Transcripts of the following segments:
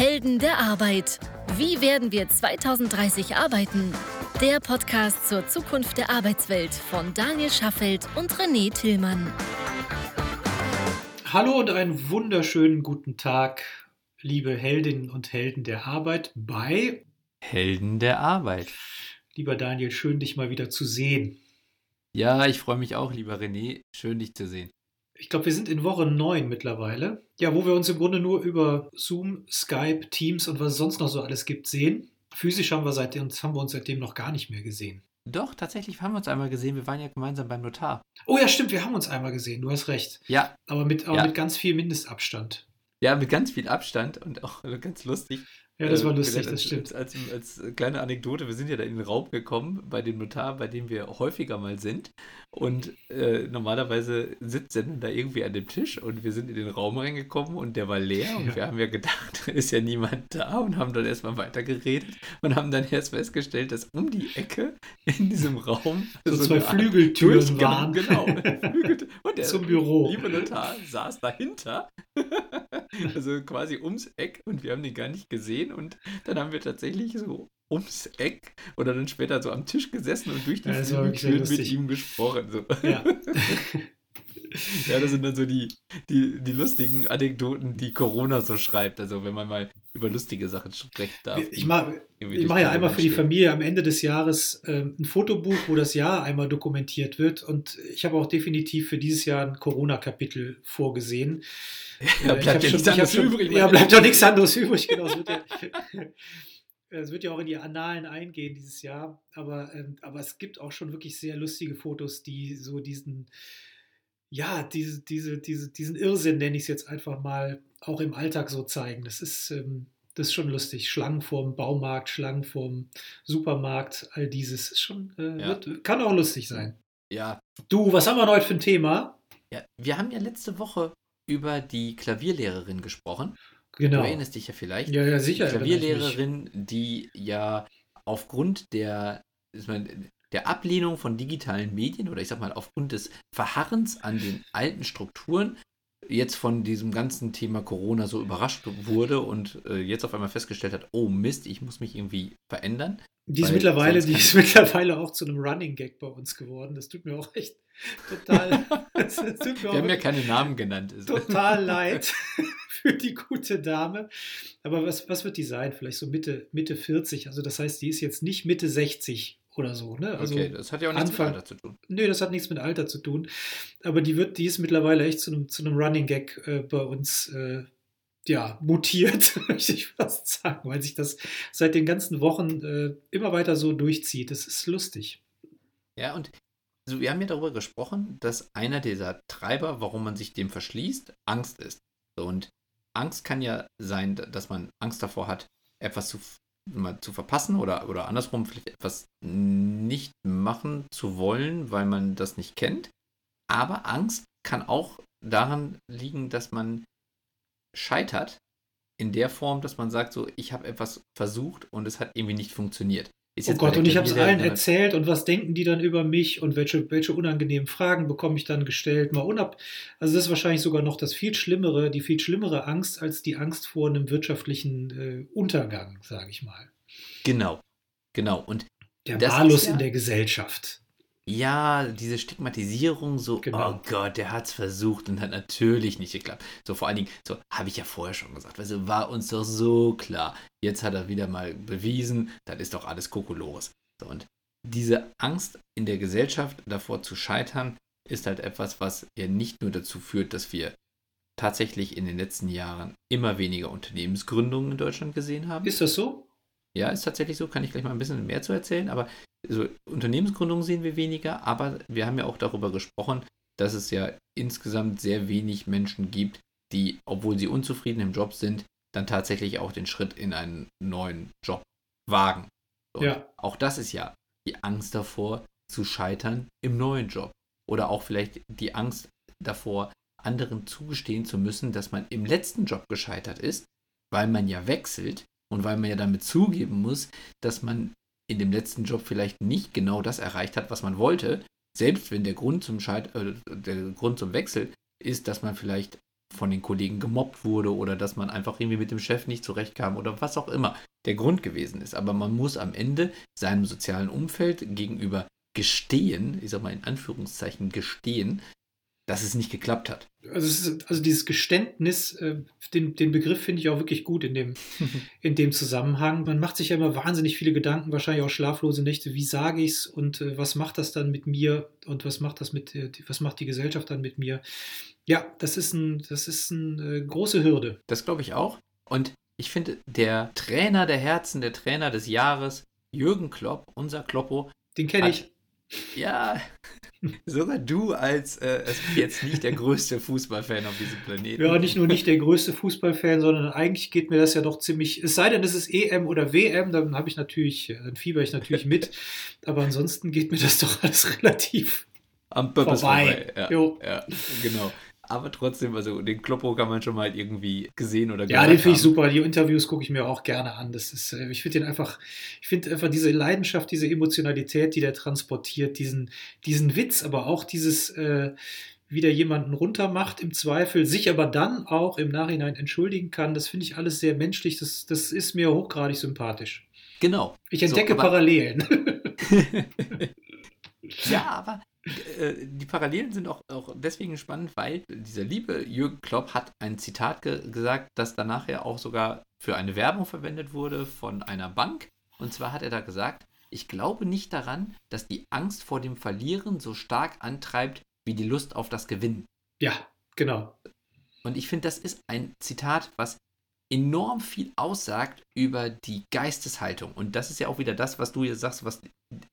Helden der Arbeit. Wie werden wir 2030 arbeiten? Der Podcast zur Zukunft der Arbeitswelt von Daniel Schaffelt und René Tillmann. Hallo und einen wunderschönen guten Tag, liebe Heldinnen und Helden der Arbeit bei Helden der Arbeit. Lieber Daniel, schön dich mal wieder zu sehen. Ja, ich freue mich auch, lieber René. Schön dich zu sehen. Ich glaube, wir sind in Woche 9 mittlerweile. Ja, wo wir uns im Grunde nur über Zoom, Skype, Teams und was es sonst noch so alles gibt sehen. Physisch haben wir, seitdem, haben wir uns seitdem noch gar nicht mehr gesehen. Doch, tatsächlich haben wir uns einmal gesehen. Wir waren ja gemeinsam beim Notar. Oh ja, stimmt, wir haben uns einmal gesehen. Du hast recht. Ja. Aber mit, aber Ja. mit ganz viel Mindestabstand. Ja, mit ganz viel Abstand und auch ganz lustig. Ja, das war Äh, lustig, das stimmt. Als, als, als kleine Anekdote, wir sind ja da in den Raum gekommen bei dem Notar, bei dem wir häufiger mal sind. Und äh, normalerweise sitzt er dann da irgendwie an dem Tisch und wir sind in den Raum reingekommen und der war leer und Ja. wir haben ja gedacht, da ist ja niemand da und haben dann erstmal weitergeredet und haben dann erst festgestellt, dass um die Ecke in diesem Raum So zwei eine Art Flügeltüren waren. Genau, Flügel- und der Zum Büro. liebe Notar saß dahinter, also quasi ums Eck und wir haben den gar nicht gesehen und dann haben wir tatsächlich so ums Eck oder dann später so am Tisch gesessen und durch die Ja, mit ihm gesprochen. So. Ja. Ja, das sind dann so die, die, die lustigen Anekdoten, die Corona so schreibt. Also wenn man mal über lustige Sachen sprechen darf. Ich mache ich mach ja einmal für die. Familie am Ende des Jahres ähm, ein Fotobuch, wo das Jahr einmal dokumentiert wird. Und ich habe auch definitiv für dieses Jahr ein Corona-Kapitel vorgesehen. Da Äh, bleibt ja schon- nichts anderes übrig. Ja, bleibt doch nichts anderes übrig. Genau, es wird ja, es wird ja auch in die Annalen eingehen dieses Jahr. Aber, ähm, aber es gibt auch schon wirklich sehr lustige Fotos, die so diesen, ja, diese, diese, diese, diesen Irrsinn, nenne ich es jetzt einfach mal, auch im Alltag so zeigen. Das ist, ähm, das ist schon lustig. Schlangen vorm Baumarkt, Schlangen vorm Supermarkt, all dieses ist schon, äh, Ja. wird, kann auch lustig sein. Ja, Du, was haben wir heute für ein Thema? ja, wir haben ja letzte Woche über die Klavierlehrerin gesprochen. Genau. Du erinnerst dich ja vielleicht. Ja, ja, sicher. die. Klavierlehrerin, die ja aufgrund der, ich meine, der Ablehnung von digitalen Medien oder ich sag mal aufgrund des Verharrens an den alten Strukturen jetzt von diesem ganzen Thema Corona so überrascht wurde und äh, jetzt auf einmal festgestellt hat, oh Mist, ich muss mich irgendwie verändern. Die ist Weil mittlerweile, die ist mittlerweile auch zu einem Running Gag bei uns geworden. Das tut mir auch echt total, das tut mir auch Wir haben ja keine Namen genannt. Also, total leid für die gute Dame. Aber was, was wird die sein? Vielleicht so Mitte, Mitte 40. Also das heißt, die ist jetzt nicht Mitte 60 oder so. Ne? Also, okay, das hat ja auch nichts Anfang- mit Alter zu tun. Nö, das hat nichts mit Alter zu tun. Aber die wird, die ist mittlerweile echt zu einem, zu einem Running Gag äh, bei uns äh, ja, mutiert, möchte ich fast sagen, weil sich das seit den ganzen Wochen äh, immer weiter so durchzieht. Das ist lustig. Ja, und also wir haben ja darüber gesprochen, dass einer dieser Treiber, warum man sich dem verschließt, Angst ist. So, und Angst kann ja sein, dass man Angst davor hat, etwas zu, mal zu verpassen oder, oder andersrum vielleicht etwas nicht machen zu wollen, weil man das nicht kennt. Aber Angst kann auch daran liegen, dass man scheitert in der Form, dass man sagt, so, ich habe etwas versucht und es hat irgendwie nicht funktioniert. Oh Gott, und ich habe es allen erzählt und was denken die dann über mich und welche, welche unangenehmen Fragen bekomme ich dann gestellt? Mal unab also das ist wahrscheinlich sogar noch das viel schlimmere, die viel schlimmere Angst als die Angst vor einem wirtschaftlichen äh, Untergang, sage ich mal. Genau, genau. Und Der Malus ja- in der Gesellschaft. Ja, diese Stigmatisierung, so, Genau. oh Gott, der hat es versucht und hat natürlich nicht geklappt. So vor allen Dingen, so habe ich ja vorher schon gesagt, weißt du, war uns doch so klar. Jetzt hat er wieder mal bewiesen, das ist doch alles Kokolores. So, und diese Angst in der Gesellschaft davor zu scheitern, ist halt etwas, was ja nicht nur dazu führt, dass wir tatsächlich in den letzten Jahren immer weniger Unternehmensgründungen in Deutschland gesehen haben. Ist das so? Ja, ist tatsächlich so, kann ich gleich mal ein bisschen mehr zu erzählen, aber so Unternehmensgründungen sehen wir weniger, aber wir haben ja auch darüber gesprochen, dass es ja insgesamt sehr wenig Menschen gibt, die, obwohl sie unzufrieden im Job sind, dann tatsächlich auch den Schritt in einen neuen Job wagen. Und Ja. Auch das ist ja die Angst davor, zu scheitern im neuen Job. Oder auch vielleicht die Angst davor, anderen zugestehen zu müssen, dass man im letzten Job gescheitert ist, weil man ja wechselt und weil man ja damit zugeben muss, dass man in dem letzten Job vielleicht nicht genau das erreicht hat, was man wollte, selbst wenn der Grund zum Scheit äh, der Grund zum Wechsel ist, dass man vielleicht von den Kollegen gemobbt wurde oder dass man einfach irgendwie mit dem Chef nicht zurechtkam oder was auch immer der Grund gewesen ist. Aber man muss am Ende seinem sozialen Umfeld gegenüber gestehen, ich sag mal in Anführungszeichen gestehen, dass es nicht geklappt hat. Also, ist, also dieses Geständnis, äh, den, den Begriff finde ich auch wirklich gut in dem, in dem Zusammenhang. Man macht sich ja immer wahnsinnig viele Gedanken, wahrscheinlich auch schlaflose Nächte, wie sage ich es und äh, was macht das dann mit mir und was macht das mit, äh, was macht die Gesellschaft dann mit mir? Ja, das ist ein, das ist eine äh, große Hürde. Das glaube ich auch. Und ich finde, der Trainer der Herzen, der Trainer des Jahres, Jürgen Klopp, unser Kloppo. Den kenne ich. Ja, sogar du als äh, jetzt nicht der größte Fußballfan auf diesem Planeten. Ja, nicht nur nicht der größte Fußballfan, sondern eigentlich geht mir das ja doch ziemlich. Es sei denn, es ist EM oder WM, dann habe ich natürlich, dann fieber ich natürlich mit. Aber ansonsten geht mir das doch alles relativ am Purpose vorbei. vorbei. Ja, ja, genau aber trotzdem, also den Kloppo kann man schon mal irgendwie gesehen oder Ja, den finde ich super. Die Interviews gucke ich mir auch gerne an. Das ist, äh, ich finde den einfach, ich finde einfach diese Leidenschaft, diese Emotionalität, die der transportiert, diesen, diesen Witz, aber auch dieses äh, wieder jemanden runtermacht im Zweifel, sich aber dann auch im Nachhinein entschuldigen kann. Das finde ich alles sehr menschlich. Das, das ist mir hochgradig sympathisch. Genau. Ich entdecke so, Parallelen. ja, aber die Parallelen sind auch, auch deswegen spannend, weil dieser liebe Jürgen Klopp hat ein Zitat ge gesagt, das danach ja auch sogar für eine Werbung verwendet wurde von einer Bank. Und zwar hat er da gesagt, ich glaube nicht daran, dass die Angst vor dem Verlieren so stark antreibt wie die Lust auf das Gewinnen. Ja, genau. Und ich finde, das ist ein Zitat, was enorm viel aussagt über die Geisteshaltung. Und das ist ja auch wieder das, was du jetzt sagst, was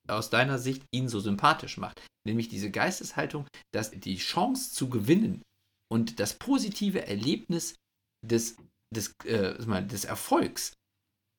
aus deiner Sicht ihn so sympathisch macht. Nämlich diese Geisteshaltung, dass die Chance zu gewinnen und das positive Erlebnis des, des, äh, des Erfolgs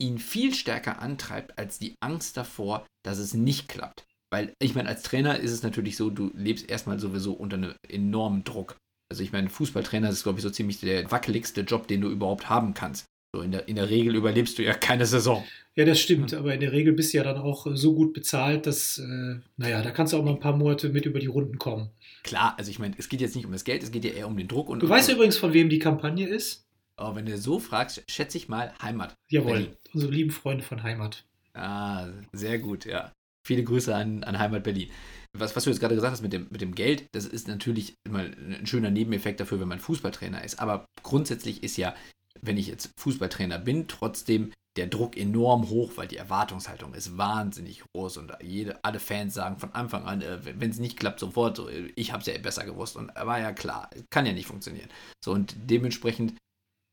ihn viel stärker antreibt als die Angst davor, dass es nicht klappt. Weil, ich meine, als Trainer ist es natürlich so, du lebst erstmal sowieso unter einem enormen Druck. Also ich meine, Fußballtrainer ist, glaube ich, so ziemlich der wackeligste Job, den du überhaupt haben kannst. So in der, in der Regel überlebst du ja keine Saison. Ja, das stimmt, aber in der Regel bist du ja dann auch so gut bezahlt, dass, äh, naja, da kannst du auch mal ein paar Monate mit über die Runden kommen. Klar, also ich meine, es geht jetzt nicht um das Geld, es geht ja eher um den Druck. Und du weißt übrigens, von wem die Kampagne ist? Aber wenn du so fragst, schätze ich mal Heimat. Jawohl, Berlin. unsere lieben Freunde von Heimat. Ah, sehr gut, ja. Viele Grüße an, an Heimat Berlin was, was du jetzt gerade gesagt hast mit dem, mit dem Geld, das ist natürlich immer ein schöner Nebeneffekt dafür, wenn man Fußballtrainer ist. Aber grundsätzlich ist ja, wenn ich jetzt Fußballtrainer bin, trotzdem der Druck enorm hoch, weil die Erwartungshaltung ist wahnsinnig groß und jede, alle Fans sagen von Anfang an, äh, wenn es nicht klappt, sofort so, ich habe es ja besser gewusst und war ja klar, kann ja nicht funktionieren. So und dementsprechend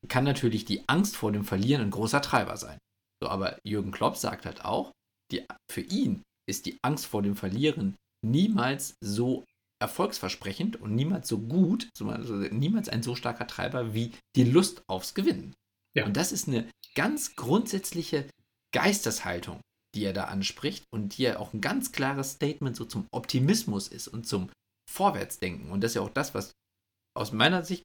kann natürlich die Angst vor dem Verlieren ein großer Treiber sein. So, aber Jürgen Klopp sagt halt auch, die, für ihn ist die Angst vor dem Verlieren niemals so erfolgsversprechend und niemals so gut, also niemals ein so starker Treiber wie die Lust aufs Gewinnen. Ja. Und das ist eine ganz grundsätzliche Geisteshaltung, die er da anspricht und die ja auch ein ganz klares Statement so zum Optimismus ist und zum Vorwärtsdenken. Und das ist ja auch das, was aus meiner Sicht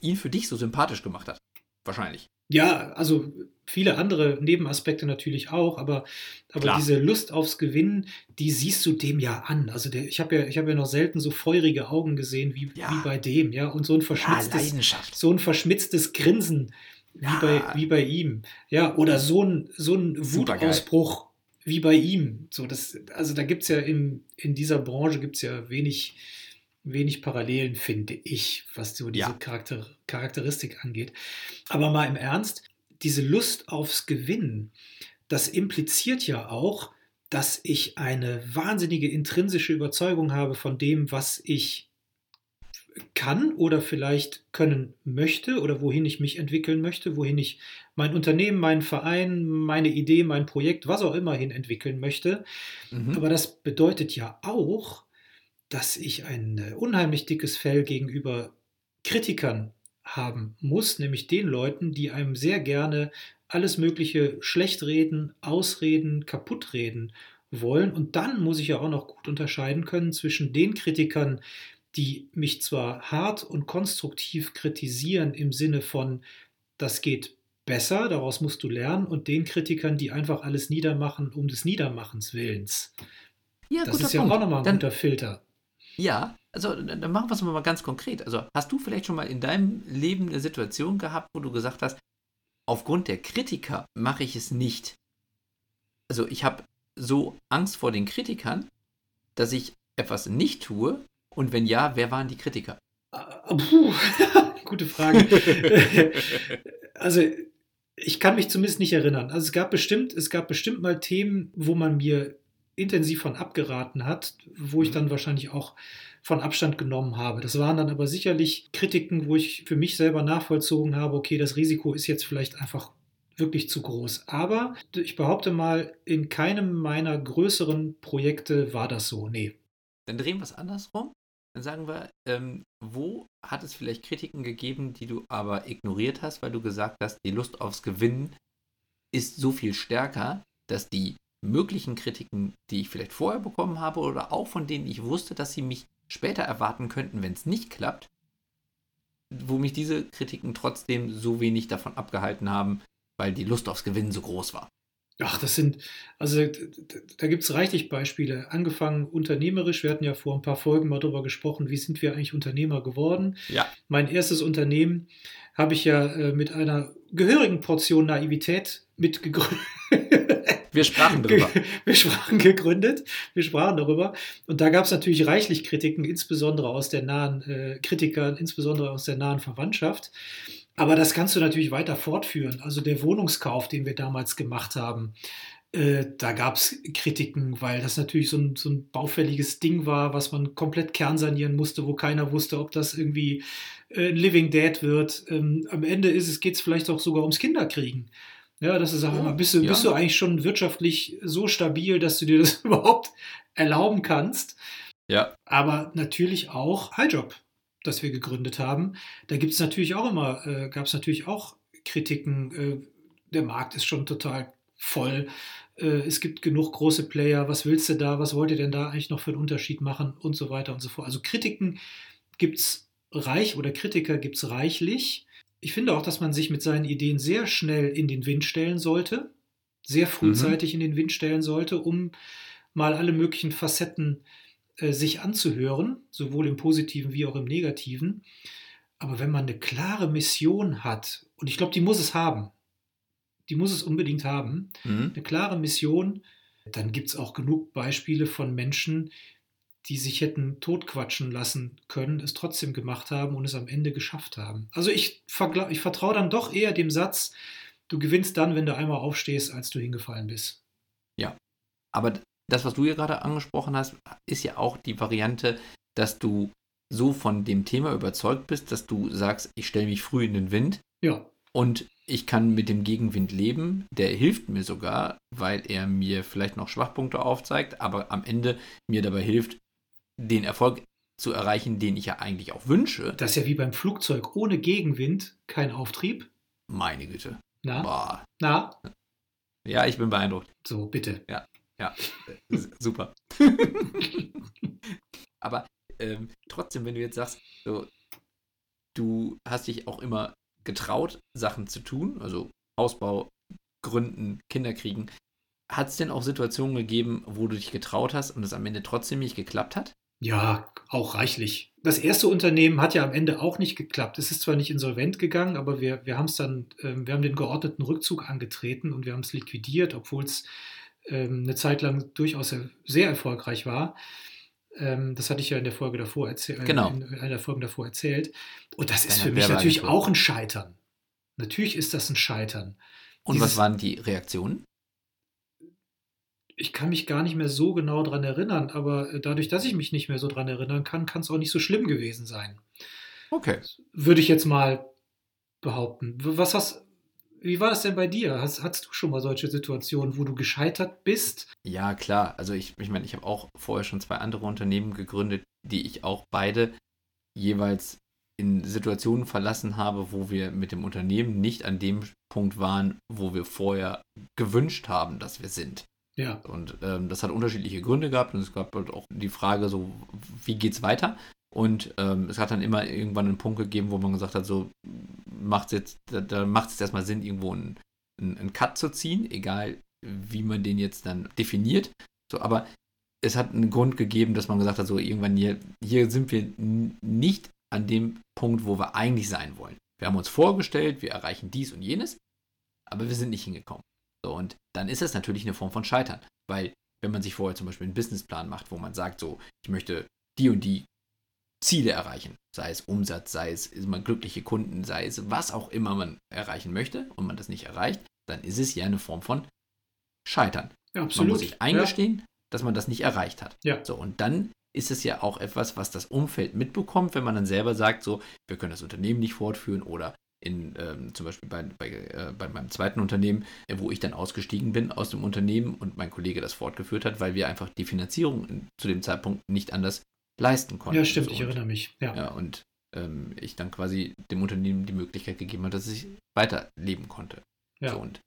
ihn für dich so sympathisch gemacht hat. Wahrscheinlich. Ja, also viele andere Nebenaspekte natürlich auch, aber, aber diese Lust aufs Gewinnen, die siehst du dem ja an. Also der, ich habe ja, ich ja noch selten so feurige Augen gesehen wie, ja. wie bei dem, ja. Und so ein verschmitztes, ja, so ein verschmitztes Grinsen wie, bei, wie bei ihm. Ja, oder so ein, so ein Wutausbruch wie bei ihm. So, das, also da gibt es ja in, in dieser Branche gibt's ja wenig, wenig Parallelen, finde ich, was so diese ja. Charakter, Charakteristik angeht. Aber mal im Ernst, diese Lust aufs Gewinnen, das impliziert ja auch, dass ich eine wahnsinnige intrinsische Überzeugung habe von dem, was ich kann oder vielleicht können möchte oder wohin ich mich entwickeln möchte, wohin ich mein Unternehmen, meinen Verein, meine Idee, mein Projekt, was auch immer hin entwickeln möchte. Mhm. Aber das bedeutet ja auch, dass ich ein äh, unheimlich dickes Fell gegenüber Kritikern haben muss, nämlich den Leuten, die einem sehr gerne alles Mögliche schlecht reden, ausreden, kaputt reden wollen. Und dann muss ich ja auch noch gut unterscheiden können zwischen den Kritikern, die mich zwar hart und konstruktiv kritisieren im Sinne von, das geht besser, daraus musst du lernen, und den Kritikern, die einfach alles niedermachen um des Niedermachens willens. Ja, das ist ja Punkt. auch nochmal ein dann, guter Filter. Ja, also dann machen wir es mal ganz konkret. Also hast du vielleicht schon mal in deinem Leben eine Situation gehabt, wo du gesagt hast, aufgrund der Kritiker mache ich es nicht. Also ich habe so Angst vor den Kritikern, dass ich etwas nicht tue. Und wenn ja, wer waren die Kritiker? Ah, puh, gute Frage. also ich kann mich zumindest nicht erinnern. Also es gab bestimmt, es gab bestimmt mal Themen, wo man mir intensiv von abgeraten hat, wo ich mhm. dann wahrscheinlich auch von Abstand genommen habe. Das waren dann aber sicherlich Kritiken, wo ich für mich selber nachvollzogen habe, okay, das Risiko ist jetzt vielleicht einfach wirklich zu groß. Aber ich behaupte mal, in keinem meiner größeren Projekte war das so. Nee. Dann drehen wir es andersrum. Dann sagen wir, ähm, wo hat es vielleicht Kritiken gegeben, die du aber ignoriert hast, weil du gesagt hast, die Lust aufs Gewinnen ist so viel stärker, dass die möglichen Kritiken, die ich vielleicht vorher bekommen habe oder auch von denen ich wusste, dass sie mich später erwarten könnten, wenn es nicht klappt, wo mich diese Kritiken trotzdem so wenig davon abgehalten haben, weil die Lust aufs Gewinnen so groß war. Ach, das sind, also da gibt es reichlich Beispiele. Angefangen unternehmerisch, wir hatten ja vor ein paar Folgen mal darüber gesprochen, wie sind wir eigentlich Unternehmer geworden. Ja. Mein erstes Unternehmen habe ich ja äh, mit einer gehörigen Portion Naivität mitgegründet. Wir sprachen darüber. Wir sprachen gegründet, wir sprachen darüber. Und da gab es natürlich reichlich Kritiken, insbesondere aus der nahen, äh, Kritiker, insbesondere aus der nahen Verwandtschaft. Aber das kannst du natürlich weiter fortführen. Also der Wohnungskauf, den wir damals gemacht haben, äh, da gab es Kritiken, weil das natürlich so ein, so ein baufälliges Ding war, was man komplett kernsanieren musste, wo keiner wusste, ob das irgendwie äh, Living Dead wird. Ähm, am Ende ist es, geht es vielleicht auch sogar ums Kinderkriegen. Ja, das ist auch immer, bist du, ja. bist du eigentlich schon wirtschaftlich so stabil, dass du dir das überhaupt erlauben kannst? Ja. Aber natürlich auch Highjob, das wir gegründet haben. Da gibt es natürlich auch immer, äh, gab es natürlich auch Kritiken. Äh, der Markt ist schon total voll. Äh, es gibt genug große Player. Was willst du da? Was wollt ihr denn da eigentlich noch für einen Unterschied machen? Und so weiter und so fort. Also Kritiken gibt es reich oder Kritiker gibt es reichlich. Ich finde auch, dass man sich mit seinen Ideen sehr schnell in den Wind stellen sollte, sehr mhm. frühzeitig mhm. in den Wind stellen sollte, um mal alle möglichen Facetten äh, sich anzuhören, sowohl im positiven wie auch im negativen. Aber wenn man eine klare Mission hat, und ich glaube, die muss es haben, die muss es unbedingt haben, mhm. eine klare Mission, dann gibt es auch genug Beispiele von Menschen, die sich hätten totquatschen lassen können, es trotzdem gemacht haben und es am Ende geschafft haben. Also ich, ich vertraue dann doch eher dem Satz, du gewinnst dann, wenn du einmal aufstehst, als du hingefallen bist. Ja, aber das, was du hier gerade angesprochen hast, ist ja auch die Variante, dass du so von dem Thema überzeugt bist, dass du sagst, ich stelle mich früh in den Wind. Ja. Und ich kann mit dem Gegenwind leben. Der hilft mir sogar, weil er mir vielleicht noch Schwachpunkte aufzeigt, aber am Ende mir dabei hilft, den Erfolg zu erreichen, den ich ja eigentlich auch wünsche. Das ist ja wie beim Flugzeug ohne Gegenwind kein Auftrieb. Meine Güte. Na? Boah. Na? Ja, ich bin beeindruckt. So, bitte. Ja, ja. Super. Aber ähm, trotzdem, wenn du jetzt sagst, so, du hast dich auch immer getraut, Sachen zu tun, also Hausbau, Gründen, Kinder kriegen. Hat es denn auch Situationen gegeben, wo du dich getraut hast und es am Ende trotzdem nicht geklappt hat? Ja, auch reichlich. Das erste Unternehmen hat ja am Ende auch nicht geklappt. Es ist zwar nicht insolvent gegangen, aber wir, wir haben es dann, äh, wir haben den geordneten Rückzug angetreten und wir haben es liquidiert, obwohl es ähm, eine Zeit lang durchaus sehr erfolgreich war. Ähm, das hatte ich ja in der Folge davor erzählt. Genau. In einer Folge davor erzählt. Und das ist für mich natürlich auch ein Scheitern. Natürlich ist das ein Scheitern. Und Dieses, was waren die Reaktionen? Ich kann mich gar nicht mehr so genau daran erinnern, aber äh, dadurch, dass ich mich nicht mehr so daran erinnern kann, kann es auch nicht so schlimm gewesen sein. Okay. Würde ich jetzt mal behaupten. Was hast, wie war das denn bei dir? Hast, hattest du schon mal solche Situationen, wo du gescheitert bist? Ja, klar. Also ich, ich meine, ich habe auch vorher schon zwei andere Unternehmen gegründet, die ich auch beide jeweils in Situationen verlassen habe, wo wir mit dem Unternehmen nicht an dem Punkt waren, wo wir vorher gewünscht haben, dass wir sind. Ja. Und ähm, das hat unterschiedliche Gründe gehabt und es gab halt auch die Frage, so, wie geht's weiter? Und ähm, es hat dann immer irgendwann einen Punkt gegeben, wo man gesagt hat, so macht jetzt, da, da macht es erstmal Sinn, irgendwo einen, einen, einen Cut zu ziehen, egal wie man den jetzt dann definiert. So, aber es hat einen Grund gegeben, dass man gesagt hat, so irgendwann hier, hier sind wir nicht an dem Punkt, wo wir eigentlich sein wollen. Wir haben uns vorgestellt, wir erreichen dies und jenes, aber wir sind nicht hingekommen. So, und dann ist es natürlich eine Form von Scheitern, weil wenn man sich vorher zum Beispiel einen Businessplan macht, wo man sagt, so, ich möchte die und die Ziele erreichen, sei es Umsatz, sei es man glückliche Kunden, sei es was auch immer man erreichen möchte und man das nicht erreicht, dann ist es ja eine Form von Scheitern. Ja, absolut. Man muss sich eingestehen, ja. dass man das nicht erreicht hat. Ja. So, und dann ist es ja auch etwas, was das Umfeld mitbekommt, wenn man dann selber sagt, so, wir können das Unternehmen nicht fortführen oder in, ähm, zum Beispiel bei, bei, äh, bei meinem zweiten Unternehmen, äh, wo ich dann ausgestiegen bin aus dem Unternehmen und mein Kollege das fortgeführt hat, weil wir einfach die Finanzierung in, zu dem Zeitpunkt nicht anders leisten konnten. Ja, stimmt, so, ich erinnere mich. Ja, ja und ähm, ich dann quasi dem Unternehmen die Möglichkeit gegeben hat, dass ich weiterleben konnte. Ja. So, und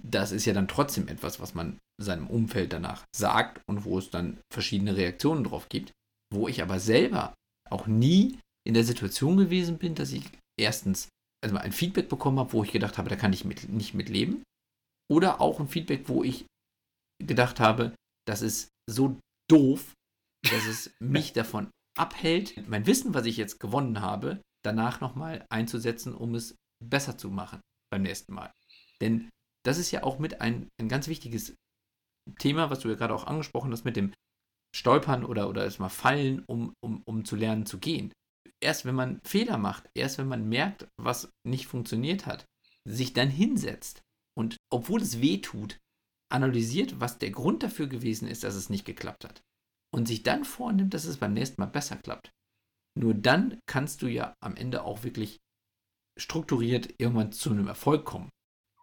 das ist ja dann trotzdem etwas, was man seinem Umfeld danach sagt und wo es dann verschiedene Reaktionen drauf gibt, wo ich aber selber auch nie in der Situation gewesen bin, dass ich erstens also ein Feedback bekommen habe, wo ich gedacht habe, da kann ich mit, nicht mit leben. Oder auch ein Feedback, wo ich gedacht habe, das ist so doof, dass es mich davon abhält, mein Wissen, was ich jetzt gewonnen habe, danach nochmal einzusetzen, um es besser zu machen beim nächsten Mal. Denn das ist ja auch mit ein, ein ganz wichtiges Thema, was du ja gerade auch angesprochen hast, mit dem Stolpern oder, oder erstmal fallen, um, um, um zu lernen zu gehen. Erst wenn man Fehler macht, erst wenn man merkt, was nicht funktioniert hat, sich dann hinsetzt und obwohl es weh tut, analysiert, was der Grund dafür gewesen ist, dass es nicht geklappt hat. Und sich dann vornimmt, dass es beim nächsten Mal besser klappt. Nur dann kannst du ja am Ende auch wirklich strukturiert irgendwann zu einem Erfolg kommen.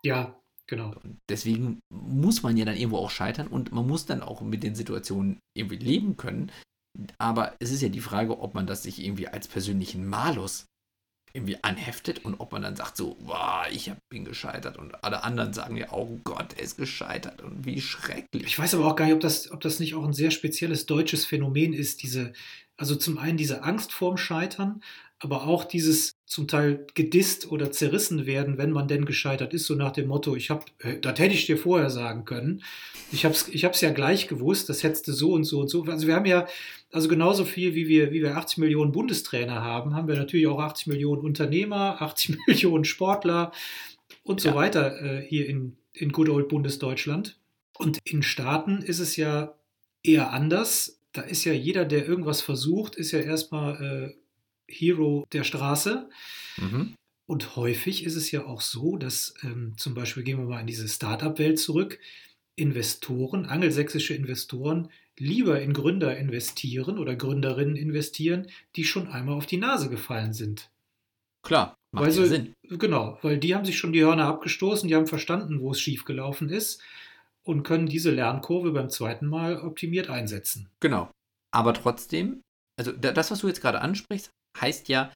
Ja, Genau. Und deswegen muss man ja dann irgendwo auch scheitern und man muss dann auch mit den Situationen irgendwie leben können. Aber es ist ja die Frage, ob man das sich irgendwie als persönlichen Malus irgendwie anheftet und ob man dann sagt so, boah, ich bin gescheitert und alle anderen sagen ja, oh Gott, er ist gescheitert und wie schrecklich. Ich weiß aber auch gar nicht, ob das, ob das nicht auch ein sehr spezielles deutsches Phänomen ist, diese, also zum einen diese Angst vorm Scheitern, aber auch dieses zum Teil gedisst oder zerrissen werden, wenn man denn gescheitert ist, so nach dem Motto, ich habe, äh, das hätte ich dir vorher sagen können. Ich habe es ich hab's ja gleich gewusst, das hättest du so und so und so. Also wir haben ja, also genauso viel, wie wir, wie wir 80 Millionen Bundestrainer haben, haben wir natürlich auch 80 Millionen Unternehmer, 80 Millionen Sportler und so ja. weiter äh, hier in, in Good Old Bundesdeutschland. Und in Staaten ist es ja eher anders. Da ist ja jeder, der irgendwas versucht, ist ja erstmal äh, Hero der Straße. Mhm. Und häufig ist es ja auch so, dass ähm, zum Beispiel gehen wir mal in diese Startup-Welt zurück, Investoren, angelsächsische Investoren, lieber in Gründer investieren oder Gründerinnen investieren, die schon einmal auf die Nase gefallen sind. Klar, macht weil sie, Sinn. Genau, weil die haben sich schon die Hörner abgestoßen, die haben verstanden, wo es schiefgelaufen ist und können diese Lernkurve beim zweiten Mal optimiert einsetzen. Genau. Aber trotzdem, also das, was du jetzt gerade ansprichst, heißt ja,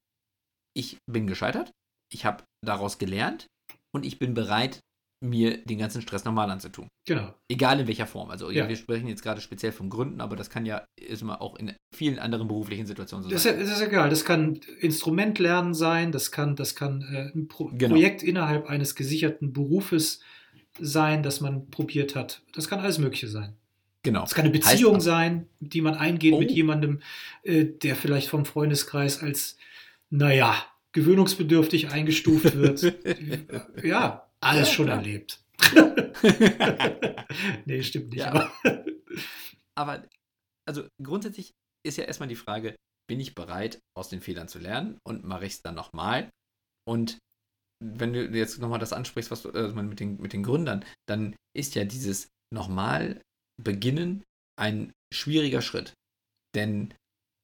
ich bin gescheitert, ich habe daraus gelernt und ich bin bereit, mir den ganzen Stress nochmal anzutun. Genau. Egal in welcher Form. Also ja. wir sprechen jetzt gerade speziell von Gründen, aber das kann ja ist mal auch in vielen anderen beruflichen Situationen so das sein. Ist, das ist egal. Das kann Instrumentlernen sein, das kann, das kann äh, ein Pro genau. Projekt innerhalb eines gesicherten Berufes sein, das man probiert hat. Das kann alles Mögliche sein. Genau. Es kann eine Beziehung heißt, sein, die man eingeht oh. mit jemandem, äh, der vielleicht vom Freundeskreis als, naja, gewöhnungsbedürftig eingestuft wird. ja, alles ja, schon klar. erlebt. nee, stimmt nicht. Ja. Aber. aber, also grundsätzlich ist ja erstmal die Frage, bin ich bereit, aus den Fehlern zu lernen und mache ich es dann nochmal? Und wenn du jetzt nochmal das ansprichst, was du äh, mit, den, mit den Gründern, dann ist ja dieses nochmal beginnen ein schwieriger Schritt. Denn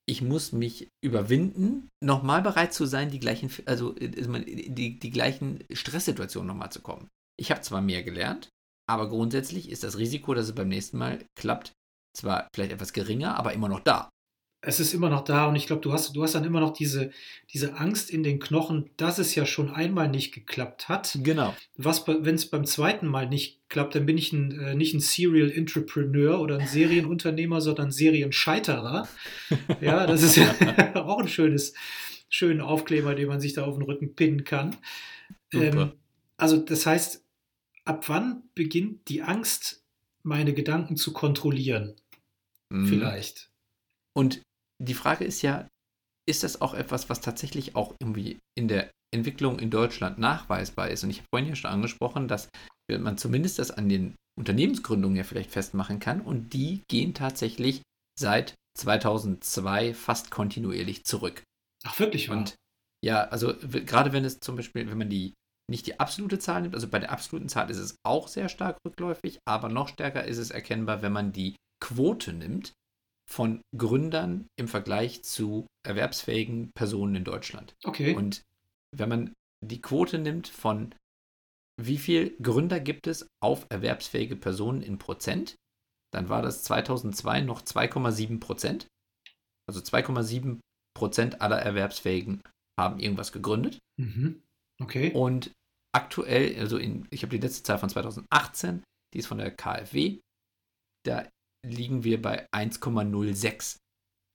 ich muss mich überwinden, nochmal bereit zu sein, die gleichen, also äh, die, die gleichen Stresssituationen nochmal zu kommen. Ich habe zwar mehr gelernt, aber grundsätzlich ist das Risiko, dass es beim nächsten Mal klappt, zwar vielleicht etwas geringer, aber immer noch da es ist immer noch da und ich glaube, du hast, du hast dann immer noch diese, diese Angst in den Knochen, dass es ja schon einmal nicht geklappt hat. Genau. Was, wenn es beim zweiten Mal nicht klappt, dann bin ich ein, äh, nicht ein Serial Entrepreneur oder ein Serienunternehmer, sondern Serienscheiterer. ja, das ist ja auch ein schönes, schönen Aufkleber, den man sich da auf den Rücken pinnen kann. Ähm, also das heißt, ab wann beginnt die Angst, meine Gedanken zu kontrollieren? Mhm. vielleicht. Und die Frage ist ja, ist das auch etwas, was tatsächlich auch irgendwie in der Entwicklung in Deutschland nachweisbar ist? Und ich habe vorhin ja schon angesprochen, dass man zumindest das an den Unternehmensgründungen ja vielleicht festmachen kann. Und die gehen tatsächlich seit 2002 fast kontinuierlich zurück. Ach, wirklich? Und ja, also gerade wenn es zum Beispiel, wenn man die nicht die absolute Zahl nimmt, also bei der absoluten Zahl ist es auch sehr stark rückläufig, aber noch stärker ist es erkennbar, wenn man die Quote nimmt von Gründern im Vergleich zu erwerbsfähigen Personen in Deutschland. Okay. Und wenn man die Quote nimmt von wie viel Gründer gibt es auf erwerbsfähige Personen in Prozent, dann war das 2002 noch 2,7 Prozent. Also 2,7 Prozent aller Erwerbsfähigen haben irgendwas gegründet. mhm. Okay. Und aktuell, also in, ich habe die letzte Zahl von 2018, die ist von der KfW, da liegen wir bei 1,06.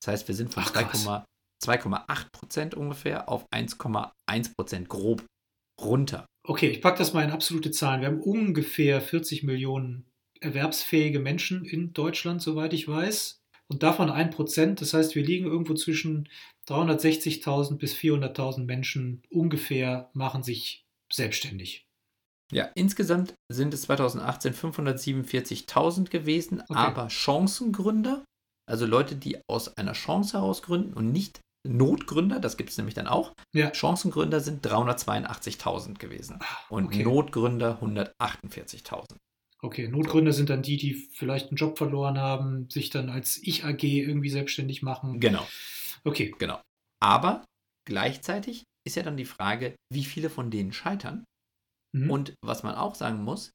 Das heißt, wir sind von Ach, krass. 2,8 2,8 Prozent ungefähr auf 1,1 Prozent grob runter. Okay, ich packe das mal in absolute Zahlen. Wir haben ungefähr 40 Millionen erwerbsfähige Menschen in Deutschland, soweit ich weiß. Und davon ein Prozent. Das heißt, wir liegen irgendwo zwischen 360.000 bis 400.000 Menschen ungefähr machen sich selbstständig. Ja, insgesamt sind es 2018 547.000 gewesen, Okay. aber Chancengründer, also Leute, die aus einer Chance heraus gründen und nicht Notgründer, das gibt es nämlich dann auch. Ja. Chancengründer sind 382.000 gewesen Ah, und okay. Notgründer 148.000. Okay, Notgründer sind dann die, die vielleicht einen Job verloren haben, sich dann als Ich-AG irgendwie selbstständig machen. Genau, Okay, genau. Aber gleichzeitig ist ja dann die Frage, wie viele von denen scheitern. Mhm. Und was man auch sagen muss,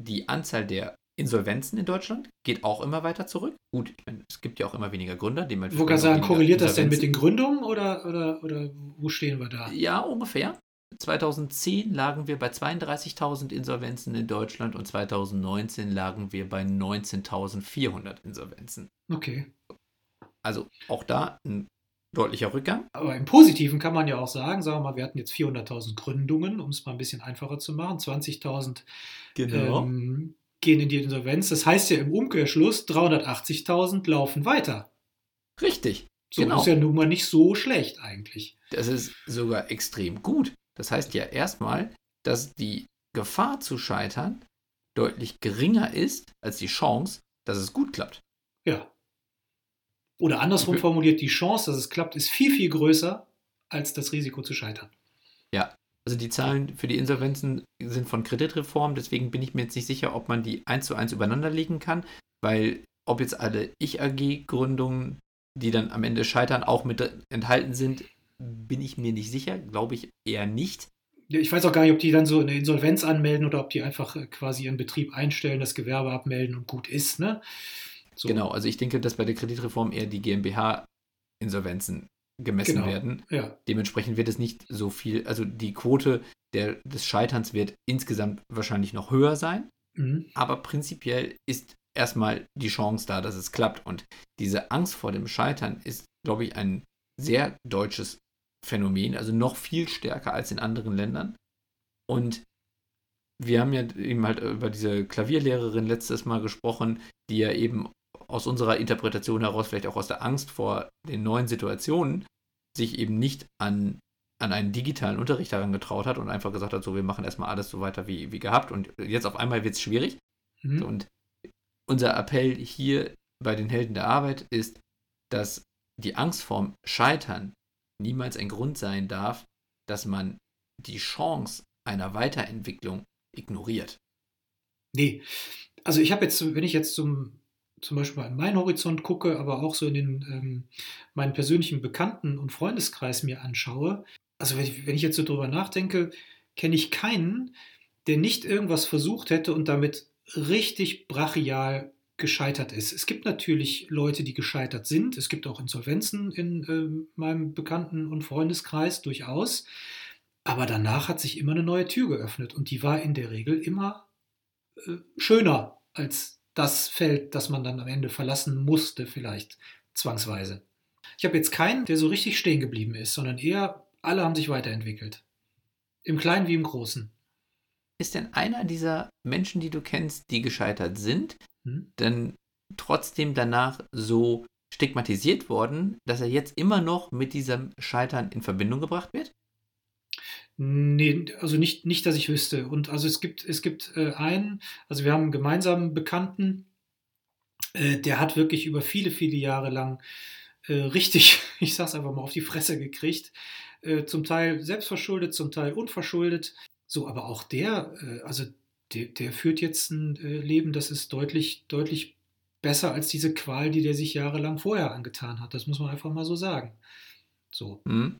die Anzahl der Insolvenzen in Deutschland geht auch immer weiter zurück. Gut, ich meine, es gibt ja auch immer weniger Gründer, ich wollte gerade sagen, korreliert das denn mit den Gründungen oder, oder, oder wo stehen wir da? Ja, ungefähr. 2010 lagen wir bei 32.000 Insolvenzen in Deutschland und 2019 lagen wir bei 19.400 Insolvenzen. Okay. Also auch da ein deutlicher Rückgang. Aber im Positiven kann man ja auch sagen, sagen wir mal, wir hatten jetzt 400.000 Gründungen, um es mal ein bisschen einfacher zu machen. 20.000 ähm, gehen in die Insolvenz. Das heißt ja im Umkehrschluss, 380.000 laufen weiter. Richtig. So genau. ist ja nun mal nicht so schlecht eigentlich. Das ist sogar extrem gut. Das heißt ja erstmal, dass die Gefahr zu scheitern deutlich geringer ist als die Chance, dass es gut klappt. Ja. Oder andersrum Okay. formuliert, die Chance, dass es klappt, ist viel, viel größer als das Risiko zu scheitern. Also die Zahlen für die Insolvenzen sind von Kreditreform, deswegen bin ich mir jetzt nicht sicher, ob man die eins zu eins übereinander legen kann, weil ob jetzt alle Ich-AG-Gründungen, die dann am Ende scheitern, auch mit enthalten sind, bin ich mir nicht sicher, glaube ich eher nicht. Ja, Ich weiß auch gar nicht, ob die dann so eine Insolvenz anmelden oder ob die einfach äh, quasi ihren Betrieb einstellen, das Gewerbe abmelden und gut ist. Ne? So. Genau, also ich denke, dass bei der Kreditreform eher die GmbH-Insolvenzen gemessen Genau. werden. Ja. Dementsprechend wird es nicht so viel, also die Quote der, des Scheiterns wird insgesamt wahrscheinlich noch höher sein, Mhm. aber prinzipiell ist erstmal die Chance da, dass es klappt. Und diese Angst vor dem Scheitern ist, glaube ich, ein sehr deutsches Phänomen, also noch viel stärker als in anderen Ländern. Und wir haben ja eben halt über diese Klavierlehrerin letztes Mal gesprochen, die ja eben aus unserer Interpretation heraus, vielleicht auch aus der Angst vor den neuen Situationen, sich eben nicht an, an einen digitalen Unterricht herangetraut hat und einfach gesagt hat, so, wir machen erstmal alles so weiter wie, wie gehabt und jetzt auf einmal wird es schwierig. Mhm. Und unser Appell hier bei den Helden der Arbeit ist, dass die Angst vorm Scheitern niemals ein Grund sein darf, dass man die Chance einer Weiterentwicklung ignoriert. Nee, also ich habe jetzt, wenn ich jetzt zum, zum Beispiel an meinen Horizont gucke, aber auch so in den ähm, meinen persönlichen Bekannten- und Freundeskreis mir anschaue, also wenn ich, wenn ich jetzt so drüber nachdenke, kenne ich keinen, der nicht irgendwas versucht hätte und damit richtig brachial gescheitert ist. Es gibt natürlich Leute, die gescheitert sind. Es gibt auch Insolvenzen in ähm, meinem Bekannten- und Freundeskreis durchaus. Aber danach hat sich immer eine neue Tür geöffnet und die war in der Regel immer äh, schöner als das Feld, das man dann am Ende verlassen musste, vielleicht zwangsweise. Ich habe jetzt keinen, der so richtig stehen geblieben ist, sondern eher alle haben sich weiterentwickelt. Im Kleinen wie im Großen. Ist denn einer dieser Menschen, die du kennst, die gescheitert sind, Hm? denn trotzdem danach so stigmatisiert worden, dass er jetzt immer noch mit diesem Scheitern in Verbindung gebracht wird? Nee, also nicht, nicht, dass ich wüsste. Und also es gibt, es gibt äh, einen, also wir haben einen gemeinsamen Bekannten, äh, der hat wirklich über viele, viele Jahre lang äh, richtig, ich sag's einfach mal, auf die Fresse gekriegt. Äh, zum Teil selbstverschuldet, zum Teil unverschuldet. So, aber auch der, äh, also der, der, führt jetzt ein äh, Leben, das ist deutlich, deutlich besser als diese Qual, die der sich jahrelang vorher angetan hat. Das muss man einfach mal so sagen. So. Mhm.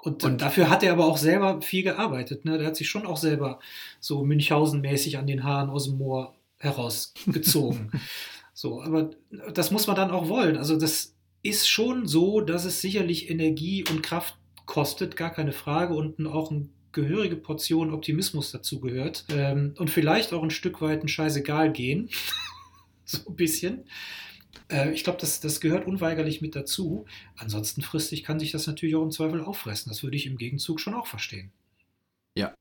Und, und, dafür hat er aber auch selber viel gearbeitet. Ne? Der hat sich schon auch selber so Münchhausen-mäßig an den Haaren aus dem Moor herausgezogen. so, aber das muss man dann auch wollen. Also das ist schon so, dass es sicherlich Energie und Kraft kostet, gar keine Frage, und auch eine gehörige Portion Optimismus dazu gehört. Ähm, und vielleicht auch ein Stück weit ein Scheißegal gehen. so ein bisschen. Äh, ich glaube, das, das gehört unweigerlich mit dazu. Ansonsten fristig kann sich das natürlich auch im Zweifel auffressen. Das würde ich im Gegenzug schon auch verstehen. Ja.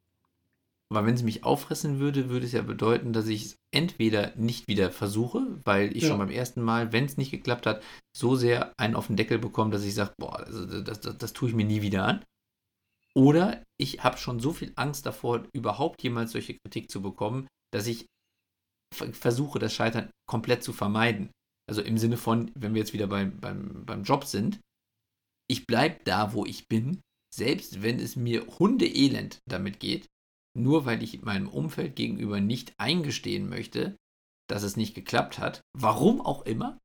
Aber wenn es mich auffressen würde, würde es ja bedeuten, dass ich es entweder nicht wieder versuche, weil ich ja. schon beim ersten Mal, wenn es nicht geklappt hat, so sehr einen auf den Deckel bekomme, dass ich sage, boah, also das, das, das tue ich mir nie wieder an. Oder ich habe schon so viel Angst davor, überhaupt jemals solche Kritik zu bekommen, dass ich versuche, das Scheitern komplett zu vermeiden. Also im Sinne von, wenn wir jetzt wieder beim, beim, beim Job sind, ich bleibe da, wo ich bin, selbst wenn es mir hundeelend damit geht, nur weil ich meinem Umfeld gegenüber nicht eingestehen möchte, dass es nicht geklappt hat, warum auch immer,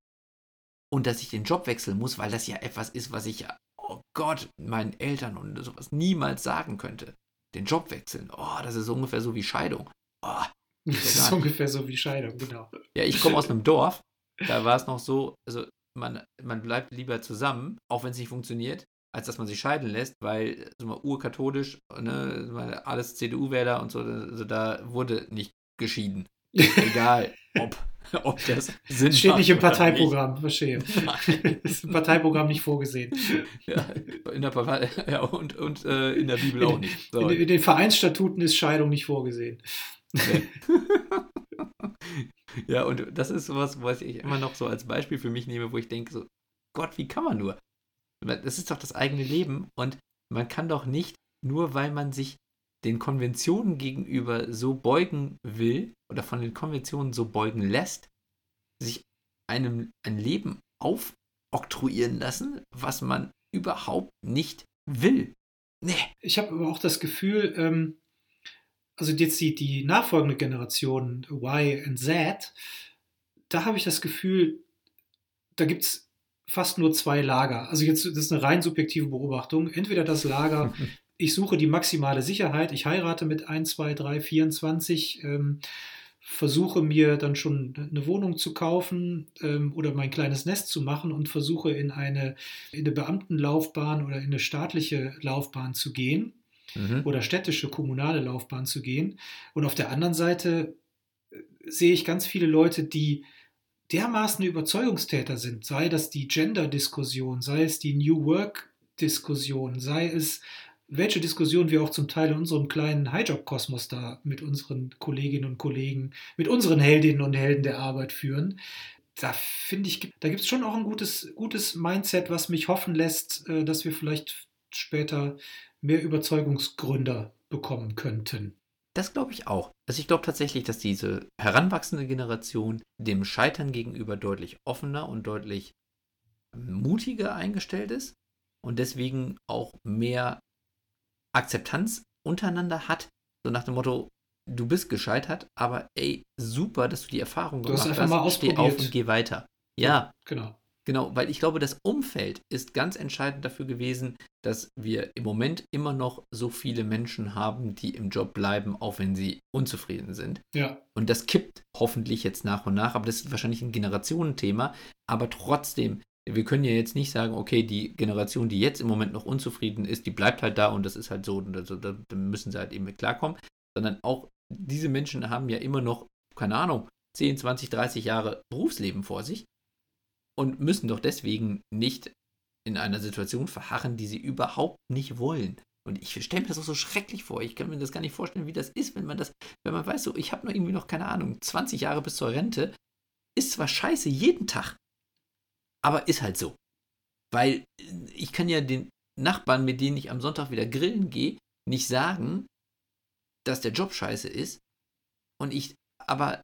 und dass ich den Job wechseln muss, weil das ja etwas ist, was ich ja, oh Gott, meinen Eltern und sowas niemals sagen könnte. Den Job wechseln, oh, das ist ungefähr so wie Scheidung. Oh, das ist ungefähr so wie Scheidung, genau. Ja, ich komme aus einem Dorf, da war es noch so, also man, man bleibt lieber zusammen, auch wenn es nicht funktioniert, als dass man sich scheiden lässt, weil so mal urkatholisch, ne, alles CDU-Wähler und so, also da wurde nicht geschieden. Egal, ob, ob das Sinn Steht nicht im Parteiprogramm, verstehe. Nein. ist im Parteiprogramm nicht vorgesehen. Ja, in der Partei, ja, und, und äh, in der Bibel auch nicht. So. In, in, den Vereinsstatuten ist Scheidung nicht vorgesehen. Okay. ja, und das ist sowas, was ich immer noch so als Beispiel für mich nehme, wo ich denke, so, Gott, wie kann man nur? Das ist doch das eigene Leben und man kann doch nicht, nur weil man sich den Konventionen gegenüber so beugen will oder von den Konventionen so beugen lässt, sich einem ein Leben aufoktroyieren lassen, was man überhaupt nicht will. Nee. Ich habe aber auch das Gefühl, ähm, also jetzt die, die nachfolgende Generation Y und Z, da habe ich das Gefühl, da gibt es fast nur zwei Lager. Also jetzt, das ist eine rein subjektive Beobachtung. Entweder das Lager, ich suche die maximale Sicherheit, ich heirate mit 1, 2, 3, 24, ähm, versuche mir dann schon eine Wohnung zu kaufen ähm, oder mein kleines Nest zu machen und versuche in eine, in eine Beamtenlaufbahn oder in eine staatliche Laufbahn zu gehen mhm. oder städtische, kommunale Laufbahn zu gehen. Und auf der anderen Seite äh, sehe ich ganz viele Leute, die dermaßen Überzeugungstäter sind, sei das die Gender-Diskussion, sei es die New Work-Diskussion, sei es welche Diskussion wir auch zum Teil in unserem kleinen Highjob-Kosmos da mit unseren Kolleginnen und Kollegen, mit unseren Heldinnen und Helden der Arbeit führen. Da finde ich, da gibt es schon auch ein gutes, gutes Mindset, was mich hoffen lässt, äh, dass wir vielleicht später mehr Überzeugungsgründer bekommen könnten. Das glaube ich auch. Also ich glaube tatsächlich, dass diese heranwachsende Generation dem Scheitern gegenüber deutlich offener und deutlich mutiger eingestellt ist und deswegen auch mehr Akzeptanz untereinander hat. So nach dem Motto, du bist gescheitert, aber ey, super, dass du die Erfahrung gemacht hast. Du hast einfach mal ausprobiert. Steh auf und geh weiter. Ja, genau. Genau, weil ich glaube, das Umfeld ist ganz entscheidend dafür gewesen, dass wir im Moment immer noch so viele Menschen haben, die im Job bleiben, auch wenn sie unzufrieden sind. Ja. Und das kippt hoffentlich jetzt nach und nach, aber das ist wahrscheinlich ein Generationenthema. Aber trotzdem, wir können ja jetzt nicht sagen, okay, die Generation, die jetzt im Moment noch unzufrieden ist, die bleibt halt da und das ist halt so, und also, da müssen sie halt eben mit klarkommen. Sondern auch diese Menschen haben ja immer noch, keine Ahnung, 10, 20, 30 Jahre Berufsleben vor sich und müssen doch deswegen nicht in einer Situation verharren, die sie überhaupt nicht wollen. Und ich stelle mir das auch so schrecklich vor. Ich kann mir das gar nicht vorstellen, wie das ist, wenn man das, wenn man weiß, so, ich habe nur irgendwie noch, keine Ahnung, 20 Jahre bis zur Rente ist zwar scheiße jeden Tag, aber ist halt so. Weil ich kann ja den Nachbarn, mit denen ich am Sonntag wieder grillen gehe, nicht sagen, dass der Job scheiße ist und ich aber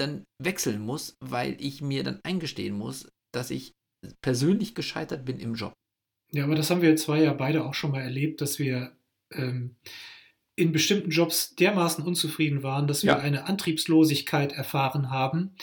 dann wechseln muss, weil ich mir dann eingestehen muss, dass ich persönlich gescheitert bin im Job. Ja, aber das haben wir zwei ja beide auch schon mal erlebt, dass wir ähm, in bestimmten Jobs dermaßen unzufrieden waren, dass wir ja. eine Antriebslosigkeit erfahren haben,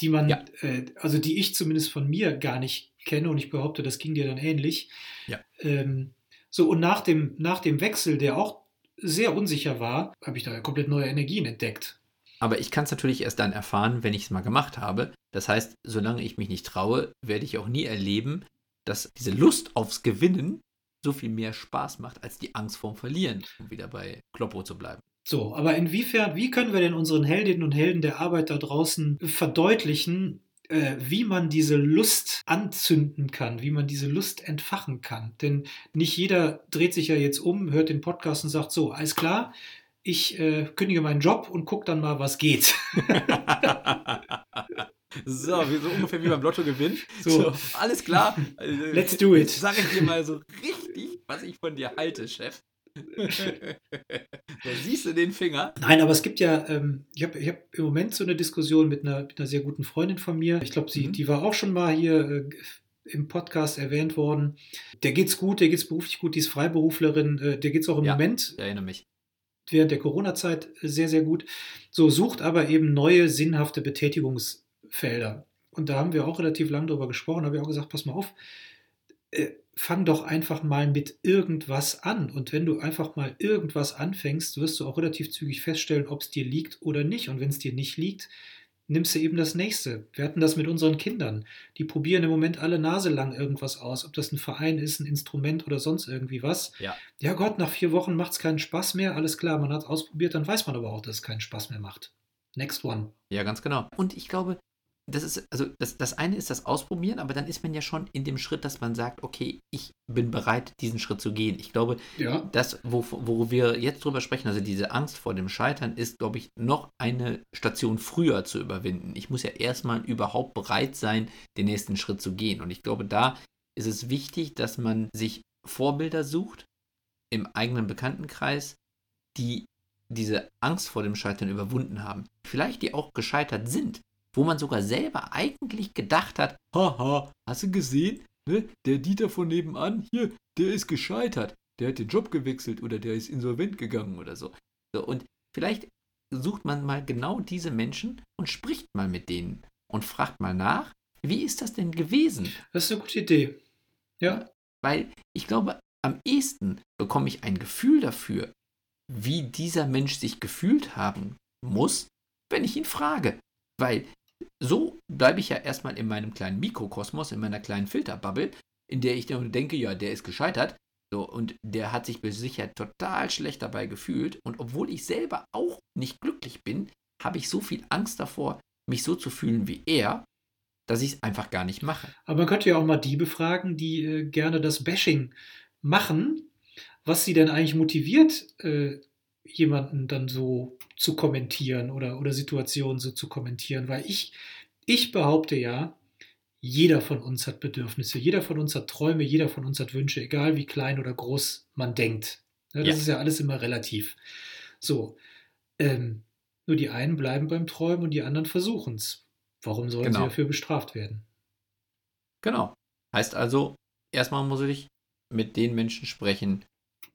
die man, ja. äh, also die ich zumindest von mir gar nicht kenne und ich behaupte, das ging dir dann ähnlich. Ja. Ähm, so, und nach dem, nach dem Wechsel, der auch sehr unsicher war, habe ich da komplett neue Energien entdeckt. Aber ich kann es natürlich erst dann erfahren, wenn ich es mal gemacht habe. Das heißt, solange ich mich nicht traue, werde ich auch nie erleben, dass diese Lust aufs Gewinnen so viel mehr Spaß macht als die Angst vorm Verlieren, um wieder bei Kloppo zu bleiben. So, aber inwiefern, wie können wir denn unseren Heldinnen und Helden der Arbeit da draußen verdeutlichen, äh, wie man diese Lust anzünden kann, wie man diese Lust entfachen kann? Denn nicht jeder dreht sich ja jetzt um, hört den Podcast und sagt so, alles klar, ich äh, kündige meinen Job und gucke dann mal, was geht. so, wie, so ungefähr wie beim Lotto gewinn. So. so. alles klar. Let's do it. Sag ich dir mal so richtig, was ich von dir halte, Chef. da siehst du den Finger. Nein, aber es gibt ja, ähm, ich habe hab im Moment so eine Diskussion mit einer, mit einer sehr guten Freundin von mir. Ich glaube, mhm. die war auch schon mal hier äh, im Podcast erwähnt worden. Der geht's gut, der geht's beruflich gut, die ist Freiberuflerin, äh, der geht's auch im ja, Moment. Ich erinnere mich während der Corona-Zeit sehr, sehr gut. So sucht aber eben neue sinnhafte Betätigungsfelder. Und da haben wir auch relativ lange drüber gesprochen, habe ich auch gesagt, pass mal auf, äh, fang doch einfach mal mit irgendwas an. Und wenn du einfach mal irgendwas anfängst, wirst du auch relativ zügig feststellen, ob es dir liegt oder nicht. Und wenn es dir nicht liegt, nimmst du eben das nächste. Wir hatten das mit unseren Kindern. Die probieren im Moment alle Nase lang irgendwas aus, ob das ein Verein ist, ein Instrument oder sonst irgendwie was. Ja, ja Gott, nach vier Wochen macht es keinen Spaß mehr. Alles klar, man hat es ausprobiert, dann weiß man aber auch, dass es keinen Spaß mehr macht. Next one. Ja, ganz genau. Und ich glaube, das ist, also das, das eine ist das Ausprobieren, aber dann ist man ja schon in dem Schritt, dass man sagt, okay, ich bin bereit, diesen Schritt zu gehen. Ich glaube, ja. das, wo, wo wir jetzt drüber sprechen, also diese Angst vor dem Scheitern, ist, glaube ich, noch eine Station früher zu überwinden. Ich muss ja erstmal überhaupt bereit sein, den nächsten Schritt zu gehen. Und ich glaube, da ist es wichtig, dass man sich Vorbilder sucht im eigenen Bekanntenkreis, die diese Angst vor dem Scheitern überwunden haben. Vielleicht die auch gescheitert sind, wo man sogar selber eigentlich gedacht hat, haha, hast du gesehen? Ne? Der Dieter von nebenan, hier, der ist gescheitert. Der hat den Job gewechselt oder der ist insolvent gegangen oder so. so. Und vielleicht sucht man mal genau diese Menschen und spricht mal mit denen und fragt mal nach, wie ist das denn gewesen? Das ist eine gute Idee. Ja. Weil ich glaube, am ehesten bekomme ich ein Gefühl dafür, wie dieser Mensch sich gefühlt haben muss, wenn ich ihn frage. Weil so bleibe ich ja erstmal in meinem kleinen Mikrokosmos, in meiner kleinen Filterbubble, in der ich dann denke, ja, der ist gescheitert. So, und der hat sich sicher total schlecht dabei gefühlt. Und obwohl ich selber auch nicht glücklich bin, habe ich so viel Angst davor, mich so zu fühlen wie er, dass ich es einfach gar nicht mache. Aber man könnte ja auch mal die befragen, die äh, gerne das Bashing machen, was sie denn eigentlich motiviert, äh, jemanden dann so zu kommentieren oder, oder Situationen so zu kommentieren, weil ich, ich behaupte ja, jeder von uns hat Bedürfnisse, jeder von uns hat Träume, jeder von uns hat Wünsche, egal wie klein oder groß man denkt. Ja, das ja. ist ja alles immer relativ. So, ähm, nur die einen bleiben beim Träumen und die anderen versuchen es. Warum sollen genau. sie dafür bestraft werden? Genau. Heißt also, erstmal muss ich mit den Menschen sprechen,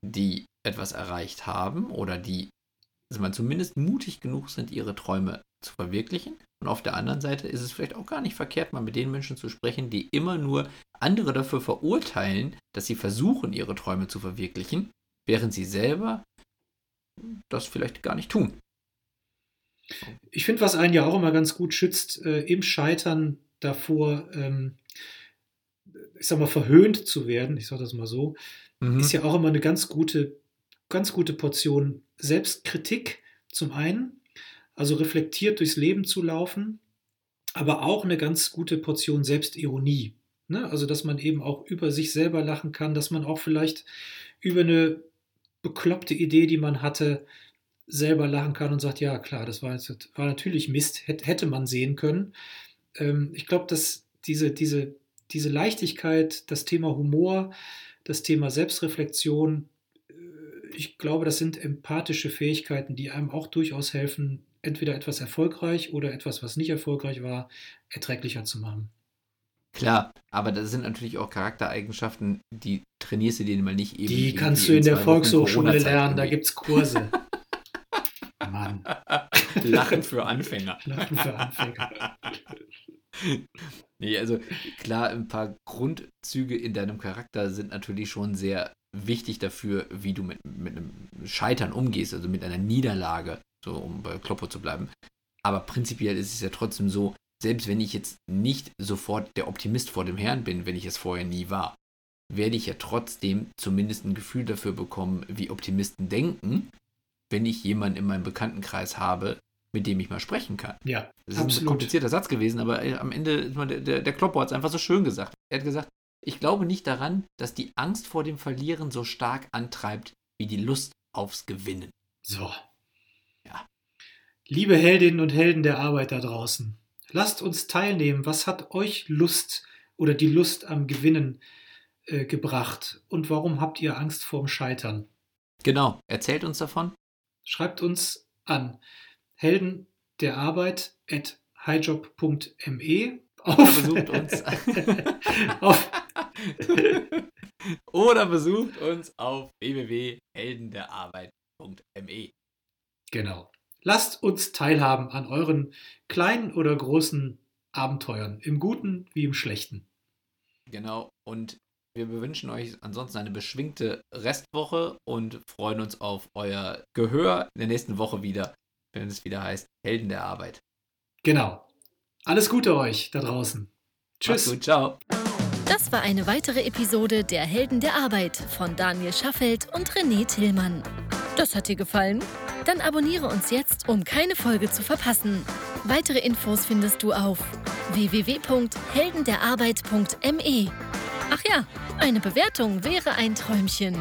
die etwas erreicht haben oder die also man zumindest mutig genug sind, ihre Träume zu verwirklichen. Und auf der anderen Seite ist es vielleicht auch gar nicht verkehrt, mal mit den Menschen zu sprechen, die immer nur andere dafür verurteilen, dass sie versuchen, ihre Träume zu verwirklichen, während sie selber das vielleicht gar nicht tun. Ich finde, was einen ja auch immer ganz gut schützt, äh, im Scheitern davor, ähm, ich sag mal, verhöhnt zu werden, ich sage das mal so, mhm. ist ja auch immer eine ganz gute ganz gute Portion Selbstkritik zum einen, also reflektiert durchs Leben zu laufen, aber auch eine ganz gute Portion Selbstironie. Ne? Also, dass man eben auch über sich selber lachen kann, dass man auch vielleicht über eine bekloppte Idee, die man hatte, selber lachen kann und sagt, ja klar, das war, jetzt, war natürlich Mist, hätte man sehen können. Ähm, ich glaube, dass diese, diese, diese Leichtigkeit, das Thema Humor, das Thema Selbstreflexion, ich glaube, das sind empathische Fähigkeiten, die einem auch durchaus helfen, entweder etwas erfolgreich oder etwas, was nicht erfolgreich war, erträglicher zu machen. Klar, aber das sind natürlich auch Charaktereigenschaften, die trainierst du dir mal nicht eben. Die kannst du in, in der Volkshochschule lernen, da gibt es Kurse. Mann. Lachen für Anfänger. Lachen für Anfänger. nee, also klar, ein paar Grundzüge in deinem Charakter sind natürlich schon sehr wichtig dafür, wie du mit, mit einem Scheitern umgehst, also mit einer Niederlage, so um bei Kloppo zu bleiben. Aber prinzipiell ist es ja trotzdem so, selbst wenn ich jetzt nicht sofort der Optimist vor dem Herrn bin, wenn ich es vorher nie war, werde ich ja trotzdem zumindest ein Gefühl dafür bekommen, wie Optimisten denken, wenn ich jemanden in meinem Bekanntenkreis habe, mit dem ich mal sprechen kann. Ja, das ist absolut. ein komplizierter Satz gewesen, aber äh, am Ende, der, der, der Kloppo hat es einfach so schön gesagt. Er hat gesagt, ich glaube nicht daran, dass die Angst vor dem Verlieren so stark antreibt, wie die Lust aufs Gewinnen. So. Ja. Liebe Heldinnen und Helden der Arbeit da draußen, lasst uns teilnehmen. Was hat euch Lust oder die Lust am Gewinnen äh, gebracht? Und warum habt ihr Angst vorm Scheitern? Genau, erzählt uns davon. Schreibt uns an helden der Arbeit at highjob.me auf, besucht uns auf oder besucht uns auf www.heldenderarbeit.me. Genau. Lasst uns teilhaben an euren kleinen oder großen Abenteuern, im Guten wie im Schlechten. Genau. Und wir wünschen euch ansonsten eine beschwingte Restwoche und freuen uns auf euer Gehör in der nächsten Woche wieder, wenn es wieder heißt Helden der Arbeit. Genau. Alles Gute euch da draußen. Tschüss. Gut, ciao. Das war eine weitere Episode der Helden der Arbeit von Daniel Schaffelt und René Tillmann. Das hat dir gefallen? Dann abonniere uns jetzt, um keine Folge zu verpassen. Weitere Infos findest du auf www.heldenderarbeit.me. Ach ja, eine Bewertung wäre ein Träumchen.